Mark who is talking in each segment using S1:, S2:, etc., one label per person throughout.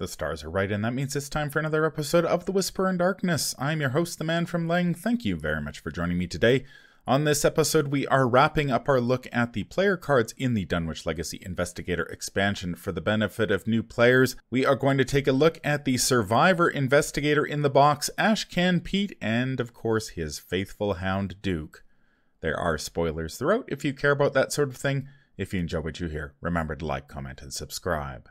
S1: The stars are right, and that means it's time for another episode of The Whisper in Darkness. I'm your host, the man from Leng. Thank you very much for joining me today. On this episode, we are wrapping up our look at the player cards in the Dunwich Legacy Investigator expansion. For the benefit of new players, we are going to take a look at the Survivor Investigator in the box, Ashcan Pete, and of course his faithful hound Duke. There are spoilers throughout if you care about that sort of thing. If you enjoy what you hear, remember to like, comment, and subscribe.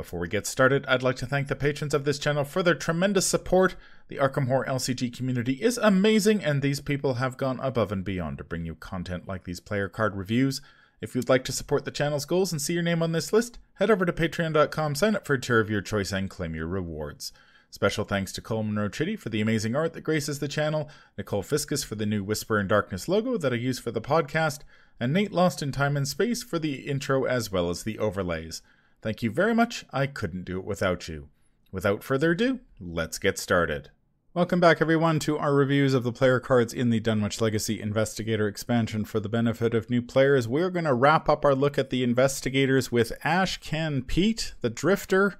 S1: Before we get started, I'd like to thank the patrons of this channel for their tremendous support. The Arkham Horror LCG community is amazing, and these people have gone above and beyond to bring you content like these player card reviews. If you'd like to support the channel's goals and see your name on this list, head over to patreon.com, sign up for a tier of your choice, and claim your rewards. Special thanks to Cole Monroe Chitty for the amazing art that graces the channel, Nicole Fiscus for the new Whisper in Darkness logo that I use for the podcast, and Nate Lost in Time and Space for the intro as well as the overlays. Thank you very much. I couldn't do it without you. Without further ado, let's get started. Welcome back, everyone, to our reviews of the player cards in the Dunwich Legacy Investigator expansion. For the benefit of new players, we're going to wrap up our look at the investigators with Ashcan Pete, the Drifter.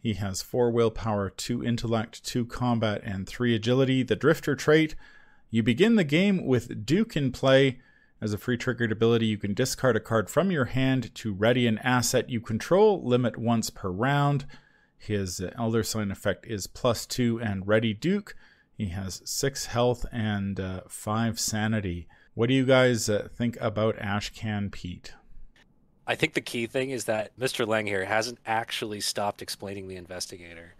S1: He has 4 willpower, 2 intellect, 2 combat, and 3 agility. The Drifter trait. You begin the game with Duke in play. As a free triggered ability, you can discard a card from your hand to ready an asset you control, limit once per round. His Elder Sign effect is plus two and Ready Duke. He has six health and uh, five sanity. What do you guys uh, think about Ashcan Pete?
S2: I think the key thing is that Mr. Leng here hasn't actually stopped explaining the investigator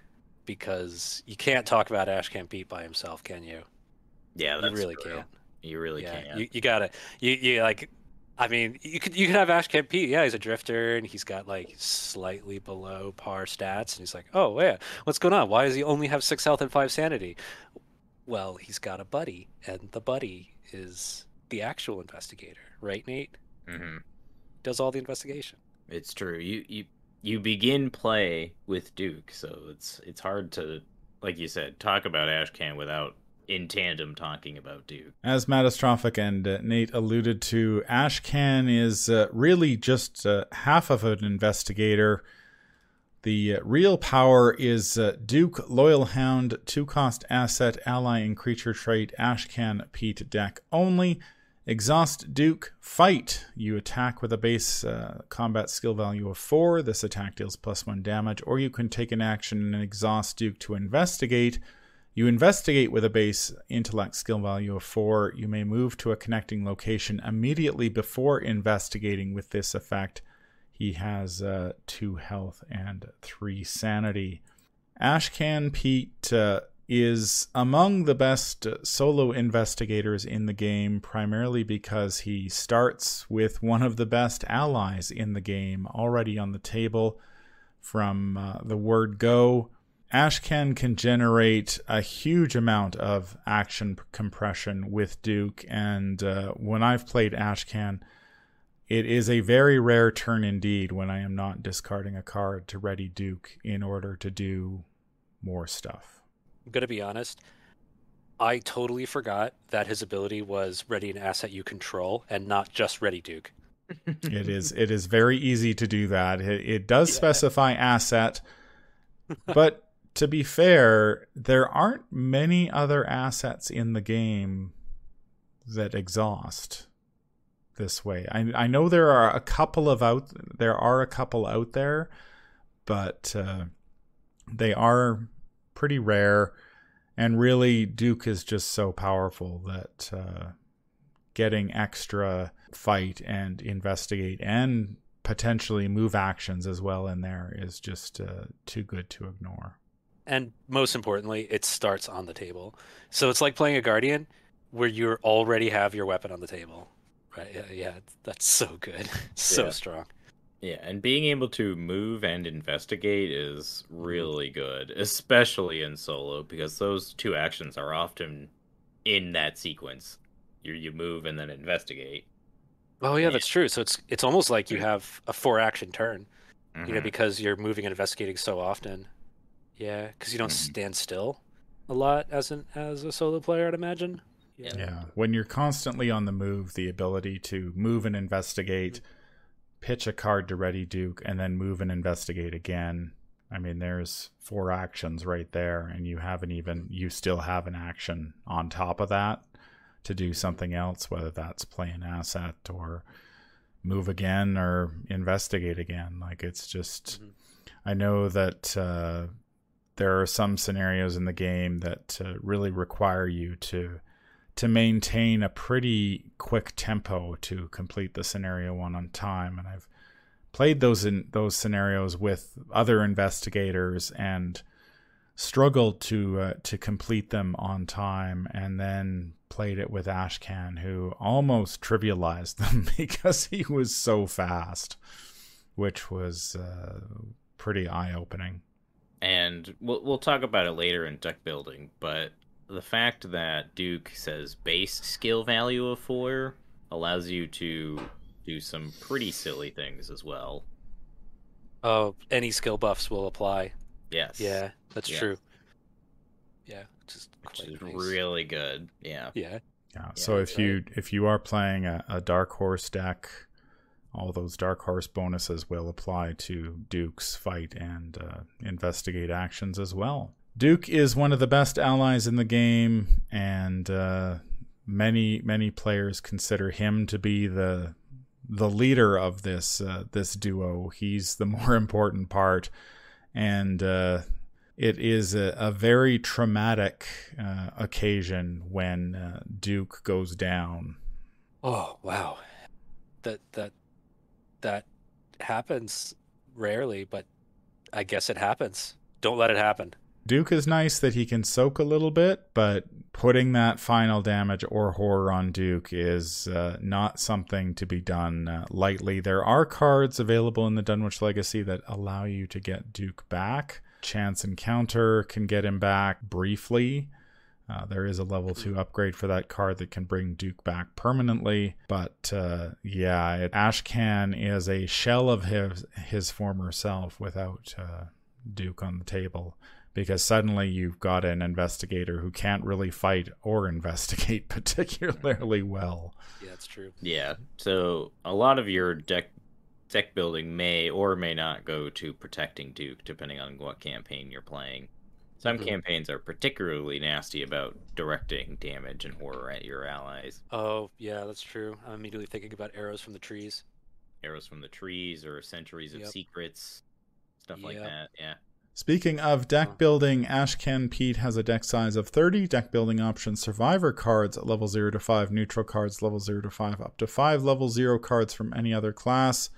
S2: because you can't talk about Ashcan Pete by himself, can you?
S3: Yeah, that's
S2: you really
S3: true.
S2: can't.
S3: You really
S2: yeah,
S3: can't.
S2: you, you gotta you, you like I mean you could you could have Ashcan Pete, yeah, he's a drifter and he's got like slightly below par stats and he's like, Oh yeah, what's going on? Why does he only have six health and five sanity? Well, he's got a buddy, and the buddy is the actual investigator, right, Nate?
S3: Mm hmm
S2: Does all the investigation.
S3: It's true. You you you begin play with Duke, so it's it's hard to, like you said, talk about Ashcan without in tandem talking about Duke.
S1: As Mattastrophic and uh, Nate alluded to, Ashcan is uh, really just uh, half of an investigator. The uh, real power is uh, Duke, Loyal Hound, two cost asset, ally, and creature trait, Ashcan Pete deck only. Exhaust Duke, fight. You attack with a base uh, combat skill value of 4. This attack deals plus 1 damage. Or you can take an action and exhaust Duke to investigate. You investigate with a base intellect skill value of 4. You may move to a connecting location immediately before investigating with this effect. He has uh, 2 health and 3 sanity. Ashcan Pete uh, is among the best solo investigators in the game, primarily because he starts with one of the best allies in the game already on the table from uh, the word go. Ashcan can generate a huge amount of action compression with Duke, and uh, when I've played Ashcan, it is a very rare turn indeed when I am not discarding a card to ready Duke in order to do more stuff.
S2: I'm gonna be honest. I totally forgot that his ability was ready an asset you control and not just ready Duke.
S1: it is it is very easy to do that. It, it does
S2: Yeah.
S1: specify asset, but to be fair, there aren't many other assets in the game that exhaust this way. I I know there are a couple of out there are a couple out there, but uh, they are pretty rare. And really, Duke is just so powerful that uh, getting extra fight and investigate and potentially move actions as well in there is just uh, too good to ignore.
S2: And most importantly, it starts on the table. So it's like playing a guardian where you already have your weapon on the table. Right? Yeah, yeah that's so good. so
S3: Yeah.
S2: strong.
S3: Yeah, and being able to move and investigate is really good, especially in solo, because those two actions are often in that sequence. You you move and then investigate.
S2: Oh yeah,
S3: Yeah.
S2: that's true. So it's it's almost like you have a four action turn, you know,
S3: Mhm.
S2: because you're moving and investigating so often. Yeah, because you don't
S3: Mhm.
S2: stand still a lot as an as a solo player, I'd imagine.
S3: Yeah.
S1: Yeah, when you're constantly on the move, the ability to move and investigate, pitch a card to ready Duke, and then move and investigate again. I mean, there's four actions right there, and you haven't even, you still have an action on top of that to do something else, whether that's play an asset or move again or investigate again. Like, it's just,
S2: Mhm.
S1: I know that uh, there are some scenarios in the game that uh, really require you to to maintain a pretty quick tempo to complete the scenario one on time. And I've played those in those scenarios with other investigators and struggled to uh, to complete them on time and then played it with Ashcan who almost trivialized them because he was so fast which was uh, pretty eye-opening
S3: and we'll we'll talk about it later in deck building, but the fact that Duke says base skill value of four allows you to do some pretty silly things as well.
S2: Oh, any skill buffs will apply.
S3: Yes.
S2: Yeah, that's
S3: Yeah.
S2: true. Yeah, just
S3: Which
S2: quite
S3: is
S2: nice.
S3: really good. Yeah.
S2: Yeah.
S1: Yeah. So if you if you are playing a, a dark horse deck, all those dark horse bonuses will apply to Duke's fight and uh, investigate actions as well. Duke is one of the best allies in the game, and uh, many many players consider him to be the the leader of this uh, this duo. He's the more important part, and uh, it is a, a very traumatic uh, occasion when uh, Duke goes down.
S2: Oh wow, that that that happens rarely, but I guess it happens. Don't let it happen.
S1: Duke is nice that he can soak a little bit, but putting that final damage or horror on Duke is uh, not something to be done uh, lightly. There are cards available in the Dunwich Legacy that allow you to get Duke back. Chance Encounter can get him back briefly. Uh, there is a level two upgrade for that card that can bring Duke back permanently. But uh, yeah, it, Ashcan is a shell of his his former self without uh, Duke on the table because suddenly you've got an investigator who can't really fight or investigate particularly well.
S2: Yeah, that's true.
S3: Yeah. So a lot of your deck deck building may or may not go to protecting Duke, depending on what campaign you're playing. Some
S2: Mhm.
S3: campaigns are particularly nasty about directing damage and horror at your allies.
S2: Oh yeah, that's true. I'm immediately thinking about arrows from the trees.
S3: Arrows from the trees or centuries of
S2: Yep.
S3: secrets, stuff like that. Yeah.
S1: Speaking of deck building, Ashcan Pete has a deck size of 30. Deck building options survivor cards at level 0 to 5, neutral cards level 0 to 5, up to 5 level 0 cards from any other class.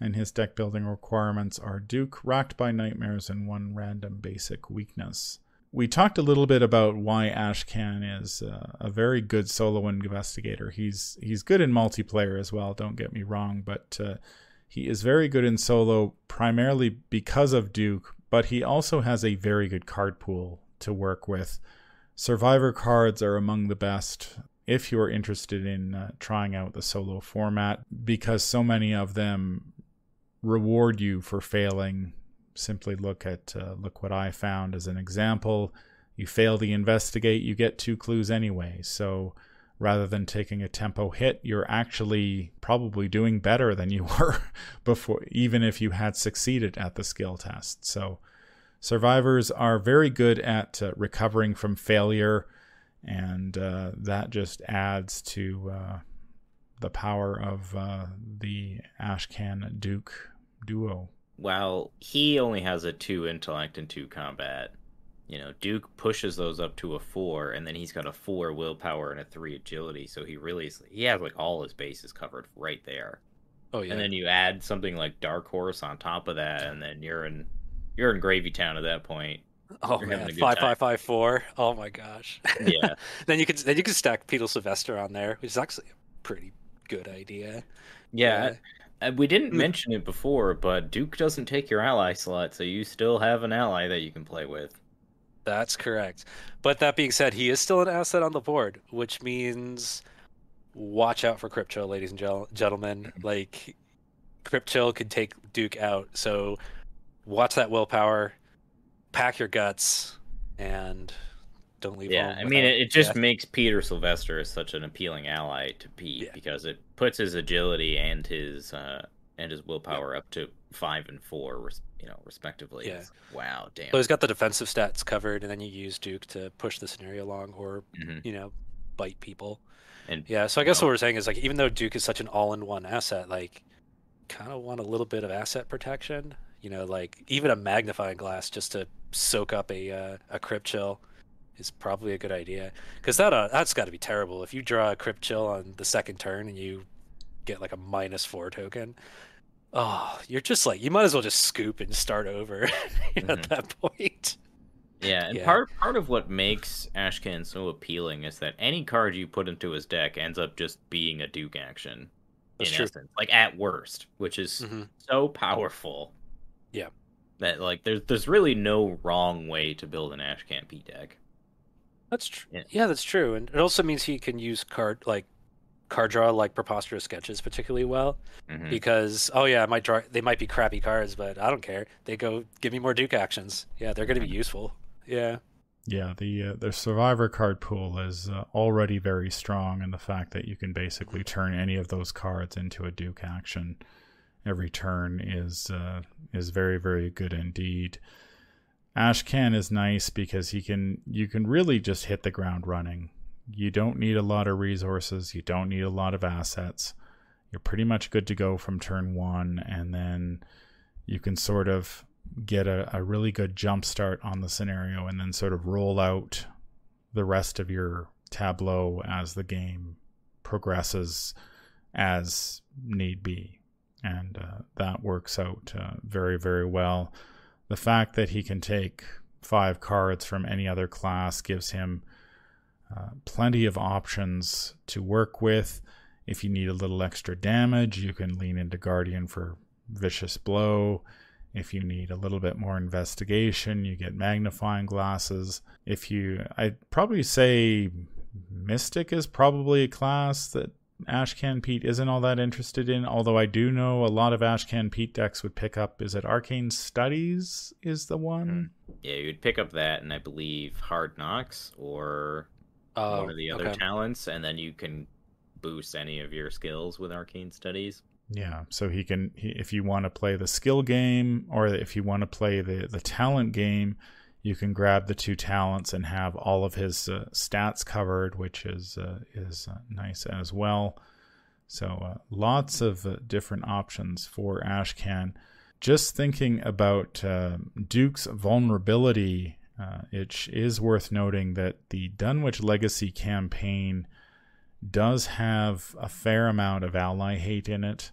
S1: And his deck building requirements are Duke, Racked by Nightmares, and one random basic weakness. We talked a little bit about why Ashcan is uh, a very good solo investigator. He's he's good in multiplayer as well. Don't get me wrong, but uh, he is very good in solo primarily because of Duke, but he also has a very good card pool to work with. Survivor cards are among the best if you're interested in uh, trying out the solo format because so many of them reward you for failing. Simply look at uh, look what I found as an example. You fail the investigate, you get two clues anyway. So rather than taking a tempo hit, you're actually probably doing better than you were before, even if you had succeeded at the skill test. So, survivors are very good at uh, recovering from failure, and uh, that just adds to uh, the power of uh, the Ashcan Duke duo.
S3: While he only has a two intellect and two combat, you know, Duke pushes those up to a four, and then he's got a four willpower and a three agility. So he really is, he has like all his bases covered right there.
S2: Oh yeah.
S3: And then you add something like Dark Horse on top of that, and then you're in you're in Gravy Town at that point.
S2: oh
S3: you're
S2: man,
S3: a
S2: five
S3: time.
S2: five five four. Oh my gosh.
S3: Yeah.
S2: then you can then you could stack Peter Sylvester on there, which is actually a pretty good idea.
S3: Yeah. Uh, we didn't
S2: Hmm.
S3: mention it before, but Duke doesn't take your ally slot, so you still have an ally that you can play with.
S2: That's correct. But that being said, he is still an asset on the board, which means watch out for Crypt Chill, ladies and gel- gentlemen. Like Crypt Chill could take Duke out, so watch that willpower, pack your guts, and don't leave.
S3: Yeah, I mean, it, it just
S2: death.
S3: makes Peter Sylvester such an appealing ally to Pete
S2: Yeah.
S3: because it puts his agility and his uh, and his willpower up to five and four, you know, respectively.
S2: Yeah.
S3: Wow, damn.
S2: So he's got the defensive stats covered, and then you use Duke to push the scenario along, or
S3: Mhm.
S2: you know, bite people.
S3: And
S2: Yeah, so I guess
S3: know-
S2: what we're saying is like even though Duke is such an all-in-one asset, like kind of want a little bit of asset protection. You know, like even a magnifying glass just to soak up a uh, a crypt chill is probably a good idea. Because that uh, that's got to be terrible if you draw a crypt chill on the second turn and you get like a minus four token. Oh, you're just like you might as well just scoop and start over at
S3: Mhm.
S2: that point.
S3: Yeah, and
S2: Yeah.
S3: part part of what makes Ashcan so appealing is that any card you put into his deck ends up just being a Duke action.
S2: That's
S3: in
S2: true.
S3: essence, like at worst, which is
S2: Mhm.
S3: so powerful.
S2: Yeah.
S3: That like there's there's really no wrong way to build an Ashcan P deck.
S2: That's true.
S3: Yeah.
S2: Yeah. that's true, and it also means he can use card like card draw like preposterous sketches particularly well
S3: Mhm.
S2: because oh yeah, I might draw. They might be crappy cards, but I don't care. They go give me more Duke actions. Yeah, they're going to be useful. Yeah.
S1: Yeah, the uh, the survivor card pool is uh, already very strong, and the fact that you can basically turn any of those cards into a Duke action every turn is uh, is very very good indeed. Ashcan is nice because he can you can really just hit the ground running. You don't need a lot of resources. You don't need a lot of assets. You're pretty much good to go from turn one, and then you can sort of get a, a really good jump start on the scenario and then sort of roll out the rest of your tableau as the game progresses as need be. And uh, that works out uh, very, very well. The fact that he can take five cards from any other class gives him uh, plenty of options to work with. If you need a little extra damage, you can lean into Guardian for Vicious Blow. If you need a little bit more investigation, you get magnifying glasses. If you, I'd probably say Mystic is probably a class that Ashcan Pete isn't all that interested in, although I do know a lot of Ashcan Pete decks would pick up. Is it Arcane Studies? Is the one? Hmm.
S3: Yeah, you'd pick up that, and I believe Hard Knocks or
S2: Oh,
S3: one of the other
S2: okay.
S3: talents, and then you can boost any of your skills with Arcane Studies.
S1: Yeah, so he can he, if you want to play the skill game or if you want to play the the talent game, you can grab the two talents and have all of his uh, stats covered, which is uh, is uh, nice as well. So uh, lots of uh, different options for Ashcan. Just thinking about uh, Duke's vulnerability, it is worth noting that the Dunwich Legacy campaign does have a fair amount of ally hate in it.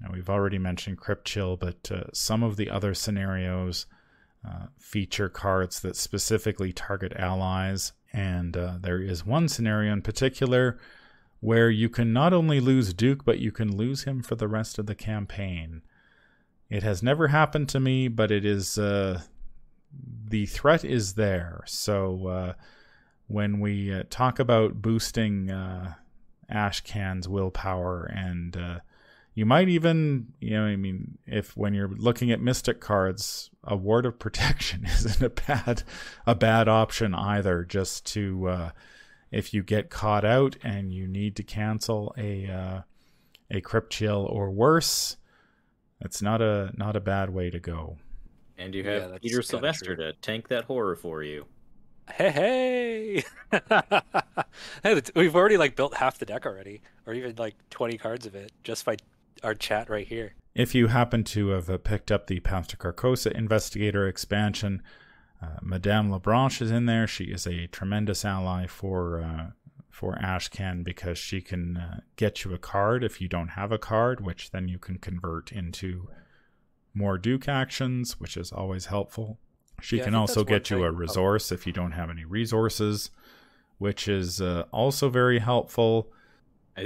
S1: Now, we've already mentioned Crypt Chill, but some of the other scenarios uh, feature cards that specifically target allies. And uh, there is one scenario in particular where you can not only lose Duke, but you can lose him for the rest of the campaign. It has never happened to me, but it is. Uh, the threat is there. So uh, when we uh, talk about boosting Ashcan's willpower and you might even, you know, I mean, if when you're looking at mystic cards, a ward of protection isn't a bad, a bad option either. Just to, uh, if you get caught out and you need to cancel a, uh, a crypt chill or worse, it's not a not a bad way to go.
S3: And you have
S2: that's
S3: Peter Sylvester
S2: true.
S3: to tank that horror for you.
S2: Hey, hey! hey, we've already like built half the deck already, or even like twenty cards of it just by our chat right here.
S1: If you happen to have picked up the Path to Carcosa Investigator expansion, uh, Madame Labranche is in there. She is a tremendous ally for uh, for Ashcan because she can uh, get you a card if you don't have a card, which then you can convert into more Duke actions, which is always helpful. She
S2: Yeah,
S1: can also get you a
S2: oh.
S1: resource if you don't have any resources, which is uh, also very helpful.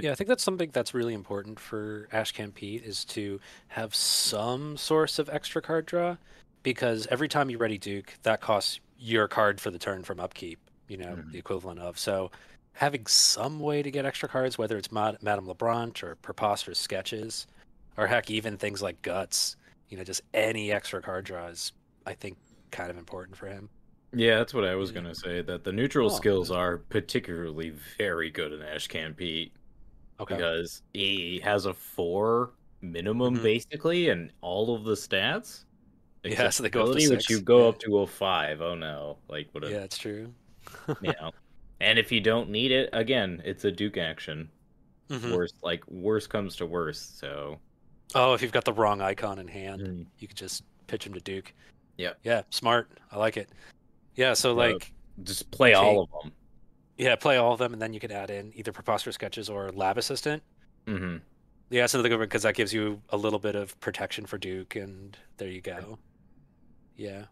S2: Yeah, I think that's something that's really important for Ashcan Pete is to have some source of extra card draw, because every time you ready Duke, that costs your card for the turn from upkeep. You know,
S3: Mhm.
S2: the equivalent of so. Having some way to get extra cards, whether it's Mad- Madame Labranche or preposterous sketches, or heck, even things like guts, you know, just any extra card draw is, I think, kind of important for him.
S3: Yeah, that's what I was
S2: Yeah.
S3: gonna say. That the neutral
S2: Oh,
S3: skills are particularly very good in Ashcan Pete
S2: Okay.
S3: because he has a four minimum
S2: Mhm.
S3: basically and all of the stats.
S2: Yeah, so they go up to
S3: Accessibility, which you go
S2: yeah.
S3: up to a five. Oh no! Like what a
S2: Yeah, it's true.
S3: you know. And if you don't need it, again, it's a Duke action.
S2: Mhm.
S3: Worst, like worst comes to worst. So
S2: Oh, if you've got the wrong icon in hand,
S3: Mm.
S2: you could just pitch him to Duke.
S3: Yeah.
S2: Yeah, smart. I like it. Yeah, so
S3: Yep.
S2: like
S3: just play all of them.
S2: Yeah, play all of them, and then you can add in either preposterous sketches or lab assistant.
S3: hmm
S2: Yeah, it's another good one because that gives you a little bit of protection for Duke, and there you go. Yeah,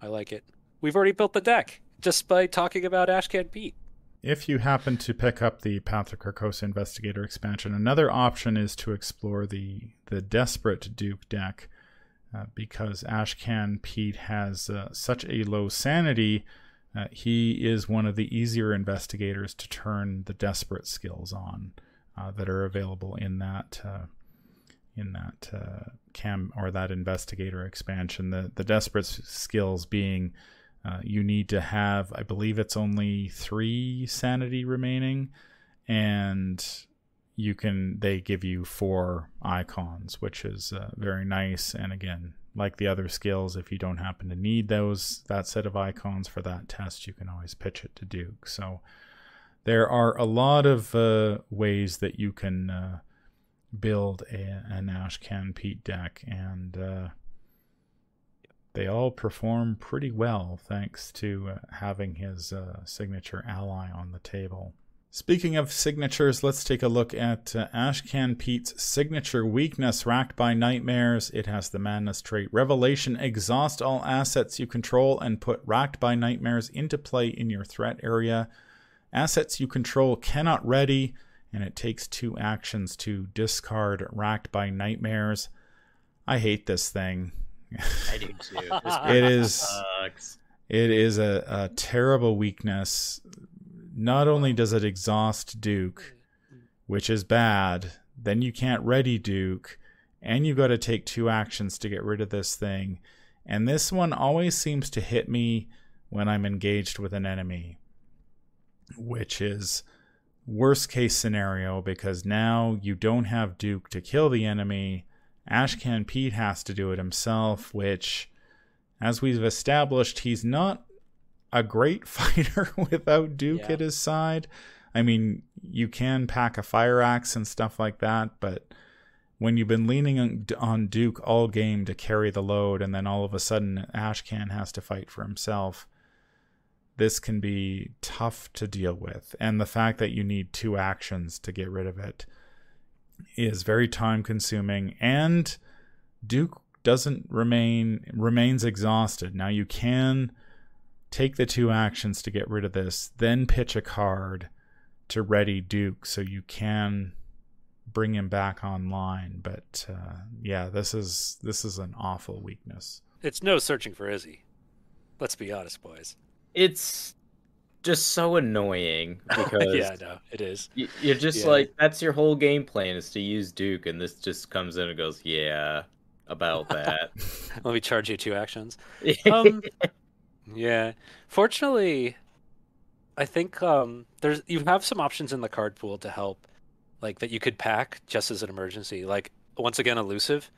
S2: I like it. We've already built the deck just by talking about Ashcan Pete.
S1: If you happen to pick up the Path of Carcosa Investigator expansion, another option is to explore the the Desperate Duke deck, uh, because Ashcan Pete has uh, such a low sanity. Uh, he is one of the easier investigators to turn the desperate skills on uh, that are available in that uh, in that uh, cam or that investigator expansion. The the desperate skills being uh, you need to have, I believe it's only three sanity remaining, and you can they give you four icons, which is uh, very nice. And again, like the other skills, if you don't happen to need those that set of icons for that test, you can always pitch it to Duke. So there are a lot of uh, ways that you can uh, build a, an Ashcan Pete deck, and uh, they all perform pretty well thanks to uh, having his uh, signature ally on the table. Speaking of signatures, let's take a look at uh, Ashcan Pete's signature weakness, racked by nightmares. It has the madness trait Revelation. Exhaust all assets you control and put racked by nightmares into play in your threat area. Assets you control cannot ready, and it takes two actions to discard racked by nightmares. I hate this thing.
S3: I do too.
S1: It is
S3: Sucks.
S1: it is a, a terrible weakness. Not only does it exhaust Duke, which is bad, then you can't ready Duke, and you've got to take two actions to get rid of this thing. And this one always seems to hit me when I'm engaged with an enemy, which is worst case scenario because now you don't have Duke to kill the enemy. Ashcan Pete has to do it himself, which, as we've established, he's not a great fighter without Duke
S2: Yeah.
S1: at his side. I mean, you can pack a fire axe and stuff like that, but when you've been leaning on, on Duke all game to carry the load, and then all of a sudden Ashcan has to fight for himself, this can be tough to deal with. And the fact that you need two actions to get rid of it is very time consuming and Duke doesn't remain remains exhausted. Now you can take the two actions to get rid of this, then pitch a card to ready Duke so you can bring him back online. But uh, yeah, this is this is an awful weakness.
S2: It's no searching for Izzie. Let's be honest, boys.
S3: It's just so annoying because
S2: yeah, no, it is.
S3: you're just
S2: Yeah.
S3: like that's your whole game plan is to use Duke, and this just comes in and goes, yeah, about that.
S2: Let me charge you two actions. Um, yeah. Fortunately, I think um, there's you have some options in the card pool to help, like that you could pack just as an emergency. Like once again, elusive.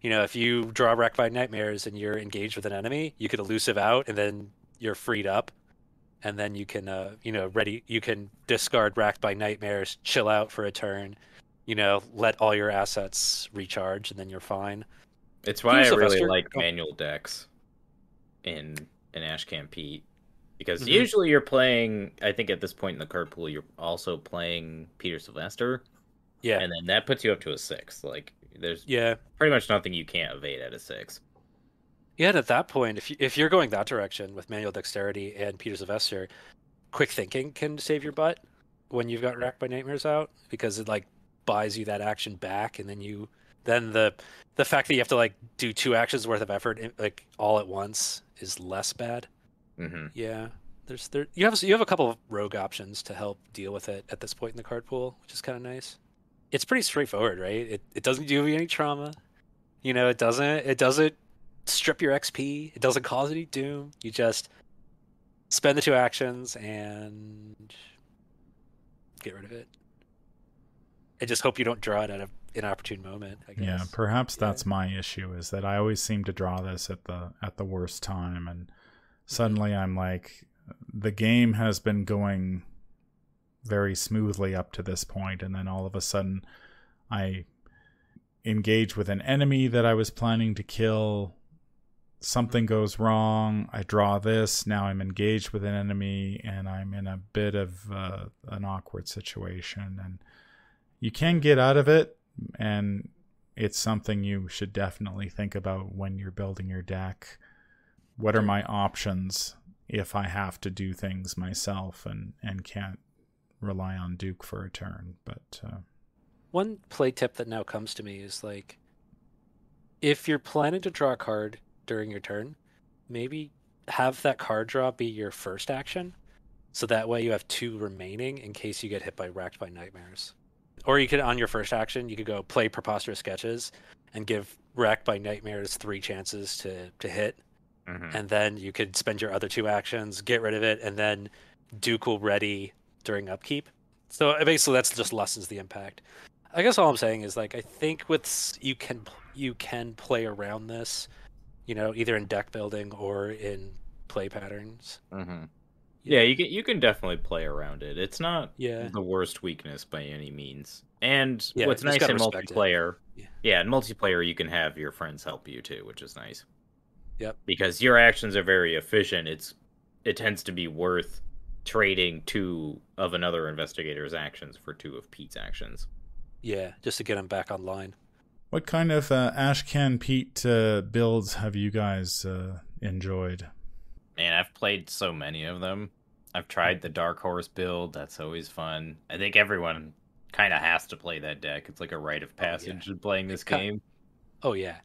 S2: You know, if you draw Racked by Nightmares and you're engaged with an enemy, you could elusive out, and then you're freed up, and then you can, uh, you know, ready. You can discard Racked by Nightmares, chill out for a turn. You know, let all your assets recharge, and then you're fine.
S3: It's why I really like
S2: oh.
S3: manual decks in in Ashcan Pete because
S2: Mhm.
S3: usually you're playing. I think at this point in the card pool, you're also playing Peter Sylvester,
S2: Yeah,
S3: and then that puts you up to a six. Like there's
S2: yeah.
S3: pretty much nothing you can't evade at a six.
S2: Yeah, and at that point, if you, if you're going that direction with manual dexterity and Peter Sylvester, quick thinking can save your butt when you've got racked by nightmares out because it like buys you that action back, and then you then the the fact that you have to like do two actions worth of effort like all at once is less bad.
S3: hmm
S2: Yeah, there's there you have you have a couple of rogue options to help deal with it at this point in the card pool, which is kind of nice. It's pretty straightforward, right? It it doesn't do you any trauma. You know, it doesn't it doesn't strip your XP. It doesn't cause any doom. You just spend the two actions and get rid of it. And just hope you don't draw it out of inopportune moment. I guess.
S1: Yeah, perhaps that's my issue is that I always seem to draw this at the at the worst time and suddenly I'm like the game has been going very smoothly up to this point and then all of a sudden I engage with an enemy that I was planning to kill something goes wrong I draw this now I'm engaged with an enemy and I'm in a bit of uh, an awkward situation and you can get out of it and it's something you should definitely think about when you're building your deck. What are my options if I have to do things myself and and can't rely on Duke for a turn? But uh,
S2: one play tip that now comes to me is like, if you're planning to draw a card during your turn, maybe have that card draw be your first action, so that way you have two remaining in case you get hit by racked by nightmares or you could on your first action you could go play preposterous sketches and give racked by nightmares three chances to to hit
S3: Mhm.
S2: and then you could spend your other two actions get rid of it and then duke will ready during upkeep so uh, basically that's just lessens the impact i guess all i'm saying is like i think with you can you can play around this you know either in deck building or in play patterns
S3: Mhm. Yeah, you can you can definitely play around it. It's not
S2: yeah
S3: the worst weakness by any means. And
S2: Yeah,
S3: what's nice in
S2: respect it.
S3: multiplayer,
S2: Yeah.
S3: yeah, in multiplayer you can have your friends help you too, which is nice.
S2: Yep.
S3: Because your actions are very efficient. It's it tends to be worth trading two of another investigator's actions for two of Pete's actions.
S2: yeah just to get him back online
S1: what kind of uh, Ashcan Pete uh, builds have you guys uh, enjoyed?
S3: Man, I've played so many of them. I've tried the Dark Horse build. That's always fun. I think everyone kind of has to play that deck. It's like a rite of
S2: Oh, yeah.
S3: passage in playing this
S2: ki-
S3: game.
S2: oh yeah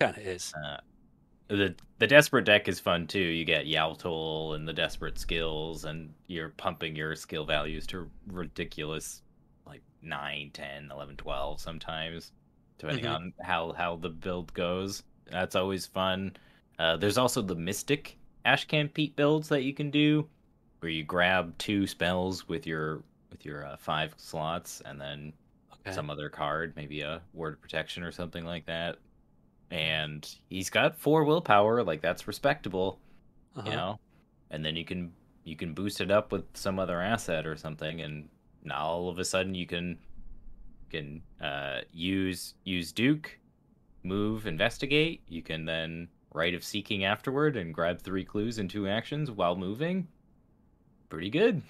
S2: kind of is
S3: Uh, the the desperate deck is fun too. You get Yaotl and the desperate skills, and you're pumping your skill values to ridiculous, like 9, 10, 11, 12 sometimes, depending
S2: Mhm.
S3: on how how the build goes. That's always fun. Uh, there's also the Mystic Ashcan Pete builds that you can do, where you grab two spells with your with your uh, five slots, and then
S2: okay.
S3: some other card, maybe a ward of protection or something like that. And he's got four willpower, like that's respectable,
S2: Uh-huh.
S3: you know. And then you can you can boost it up with some other asset or something, and now all of a sudden you can can uh, use use Duke, move, investigate. You can then Rite of Seeking afterward and grab three clues in two actions while moving. Pretty good.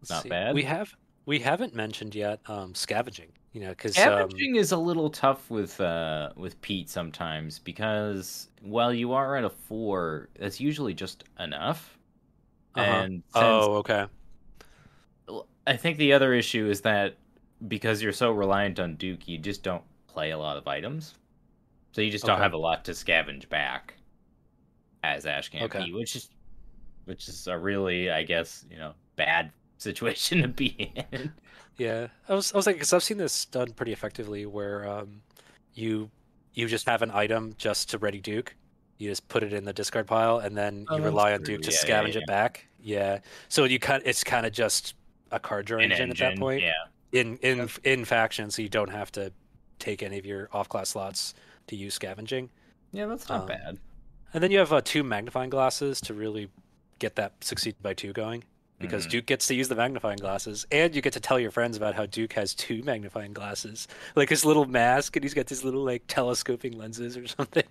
S2: Let's
S3: not
S2: see.
S3: bad.
S2: We have we haven't mentioned yet um, scavenging. You know, because um,
S3: Scavenging is a little tough with uh with Pete sometimes because while you are at a four, that's usually just enough.
S2: Uh-huh.
S3: And
S2: oh, okay.
S3: I think the other issue is that because you're so reliant on Duke, you just don't play a lot of items, so you just don't
S2: Okay.
S3: have a lot to scavenge back as Ashcan
S2: Okay.
S3: Pete, which is which is a really, I guess, you know, bad situation to be in.
S2: Yeah, I was I was like, because I've seen this done pretty effectively, where um, you you just have an item just to ready Duke. You just put it in the discard pile, and then
S3: Oh,
S2: you rely on
S3: true.
S2: Duke to
S3: Yeah, yeah,
S2: scavenge
S3: yeah.
S2: it back. Yeah, so you kind it's kind of just a card draw
S3: An
S2: engine, at that point
S3: yeah.
S2: in in in faction, so you don't have to take any of your off class slots to use scavenging.
S3: Yeah, that's not
S2: Um,
S3: bad.
S2: And then you have uh, two magnifying glasses to really get that succeed by two going. Because
S3: Mhm.
S2: Duke gets to use the magnifying glasses, and you get to tell your friends about how Duke has two magnifying glasses, like his little mask, and he's got these little like telescoping lenses or something.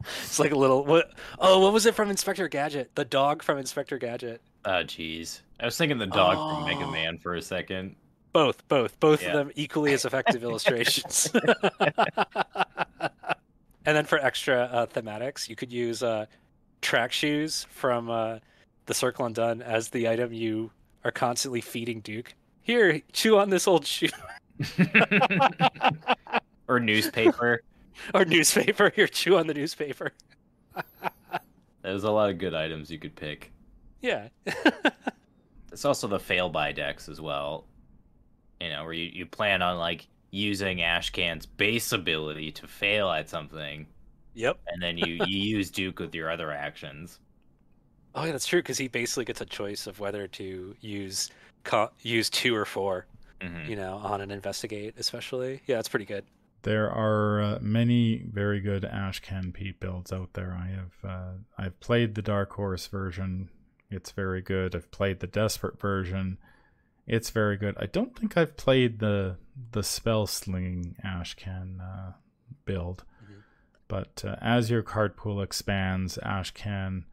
S2: it's like a little what? Oh, what was it from Inspector Gadget? The dog from Inspector Gadget.
S3: Oh, jeez. I was thinking the dog from Mega
S2: Oh.
S3: Man for a second.
S2: Both, both, both
S3: Yeah.
S2: of them equally as effective illustrations. and then for extra uh, thematics, you could use uh, track shoes from uh, the Circle Undone as the item you are constantly feeding Duke. Here, chew on this old shoe
S3: or newspaper.
S2: or newspaper. Here, chew on the newspaper.
S3: There's a lot of good items you could pick.
S2: Yeah.
S3: It's also the fail by decks as well. You know, where you, you plan on like using Ashcan's base ability to fail at something,
S2: yep.
S3: and then you, you use Duke with your other actions.
S2: Oh, yeah, that's true because he basically gets a choice of whether to use co- use two or four.
S3: Mhm.
S2: you know, on an investigate, especially. Yeah, it's pretty good.
S1: There are uh, many very good Ashcan Pete builds out there. I have uh, I've played the Dark Horse version. It's very good. I've played the Desperate version. It's very good. I don't think I've played the the Spell Slinging Ashcan uh, build,
S2: Mhm.
S1: but uh, as your card pool expands, Ashcan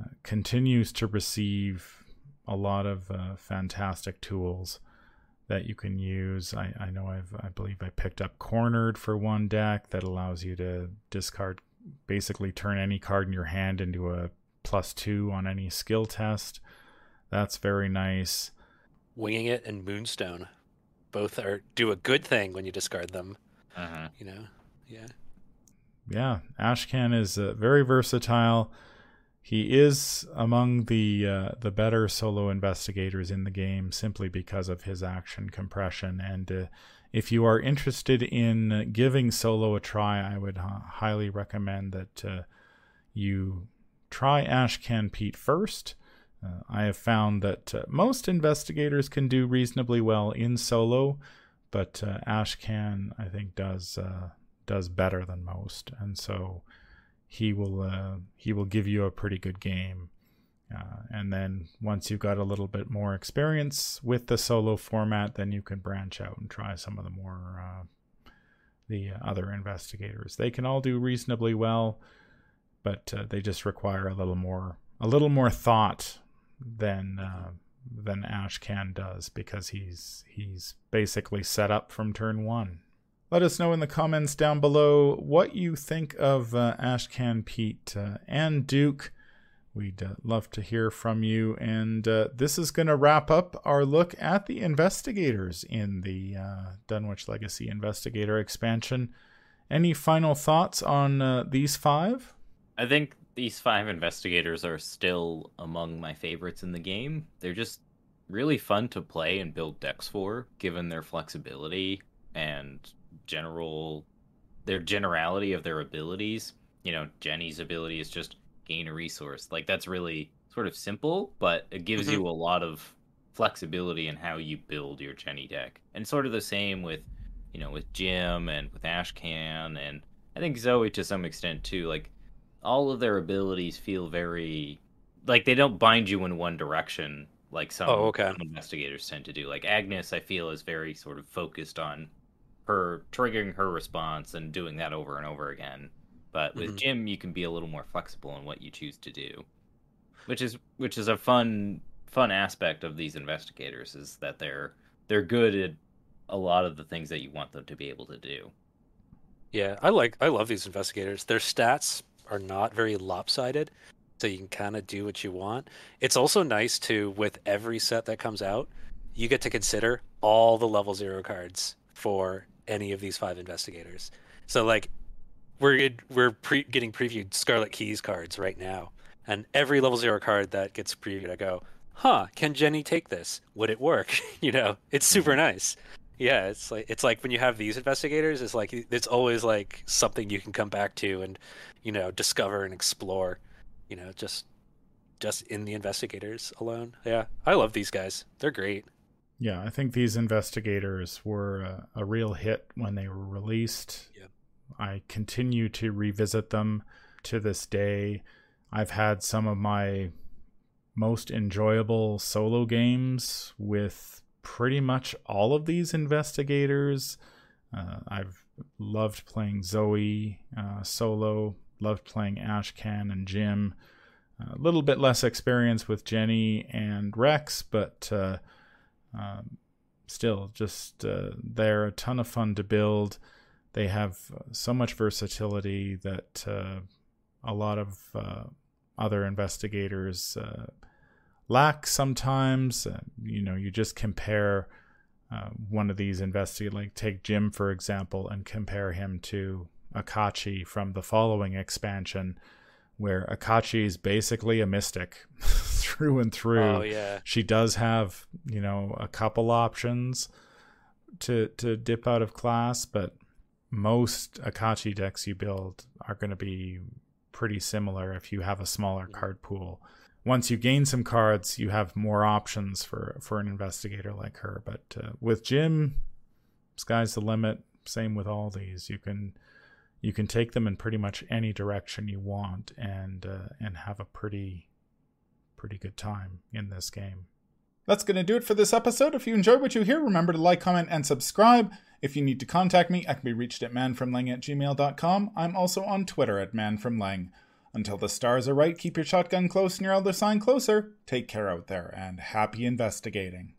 S1: uh, continues to receive a lot of uh, fantastic tools that you can use. I, I know I've I believe I picked up Cornered for one deck that allows you to discard basically turn any card in your hand into a plus two on any skill test. That's very nice.
S2: Winging it and Moonstone, both are do a good thing when you discard them.
S3: Uh-huh.
S2: You know, yeah.
S1: Yeah, Ashcan is uh, very versatile. He is among the uh, the better solo investigators in the game simply because of his action compression. And uh, if you are interested in giving solo a try, I would uh, highly recommend that uh, you try Ashcan Pete first. Uh, I have found that uh, most investigators can do reasonably well in solo, but uh, Ashcan I think does uh, does better than most, and so he will uh, he will give you a pretty good game. Uh, and then once you've got a little bit more experience with the solo format, then you can branch out and try some of the more the other investigators. They can all do reasonably well, but they just require a little more a little more thought than uh, than Ashcan does because he's he's basically set up from turn one. Let us know in the comments down below what you think of uh, Ashcan Pete uh, and Duke. We'd uh, love to hear from you. And uh, this is going to wrap up our look at the investigators in the uh, Dunwich Legacy Investigator expansion. Any final thoughts on uh, these five?
S3: I think these five investigators are still among my favorites in the game. They're just really fun to play and build decks for, given their flexibility and general their generality of their abilities. You know, Jenny's ability is just gain a resource. Like that's really sort of simple, but it gives
S2: Mhm.
S3: you a lot of flexibility in how you build your Jenny deck. And sort of the same with, you know, with Jim and with Ashcan and I think Zoe to some extent too. Like all of their abilities feel very like they don't bind you in one direction like some,
S2: Oh, okay.
S3: investigators tend to do. Like Agnes, I feel is very sort of focused on her triggering her response and doing that over and over again. But with
S2: Mhm.
S3: Jim, you can be a little more flexible in what you choose to do, which is which is a fun fun aspect of these investigators is that they're they're good at a lot of the things that you want them to be able to do.
S2: Yeah, I like I love these investigators. Their stats are not very lopsided, so you can kind of do what you want. It's also nice to with every set that comes out, you get to consider all the level 0 cards for any of these five investigators. So like we're we're pre- getting previewed Scarlet Keys cards right now, and every level 0 card that gets previewed I go, "Huh, can Jenny take this? Would it work?" you know, it's super mm-hmm. nice. Yeah, it's like it's like when you have these investigators, it's like it's always like something you can come back to and you know discover and explore. You know, just just in the investigators alone. Yeah, I love these guys. They're great.
S1: Yeah, I think these investigators were a, a real hit when they were released.
S2: Yeah.
S1: I continue to revisit them to this day. I've had some of my most enjoyable solo games with pretty much all of these investigators. Uh, I've loved playing Zoe uh, solo, loved playing Ashcan and Jim. A little bit less experience with Jenny and Rex, but uh, um, still, just uh, they're a ton of fun to build. They have so much versatility that uh, a lot of uh, other investigators lack sometimes. Uh, you know, you just compare uh, one of these investigators, like take Jim, for example, and compare him to Akachi from the following expansion, where Akachi is basically a mystic through and through.
S2: Oh yeah,
S1: she does have you know a couple options to to dip out of class but most akachi decks you build are going to be pretty similar if you have a smaller card pool once you gain some cards, you have more options for for an investigator like her. But uh, with Jim, sky's the limit. Same with all these. You can you can take them in pretty much any direction you want and uh, and have a pretty pretty good time in this game. That's going to do it for this episode. If you enjoyed what you hear, remember to like, comment, and subscribe. If you need to contact me, I can be reached at manfromleng at gmail.com. I'm also on Twitter at manfromleng. Until the stars are right, keep your shotgun close and your elder sign closer. Take care out there, and happy investigating.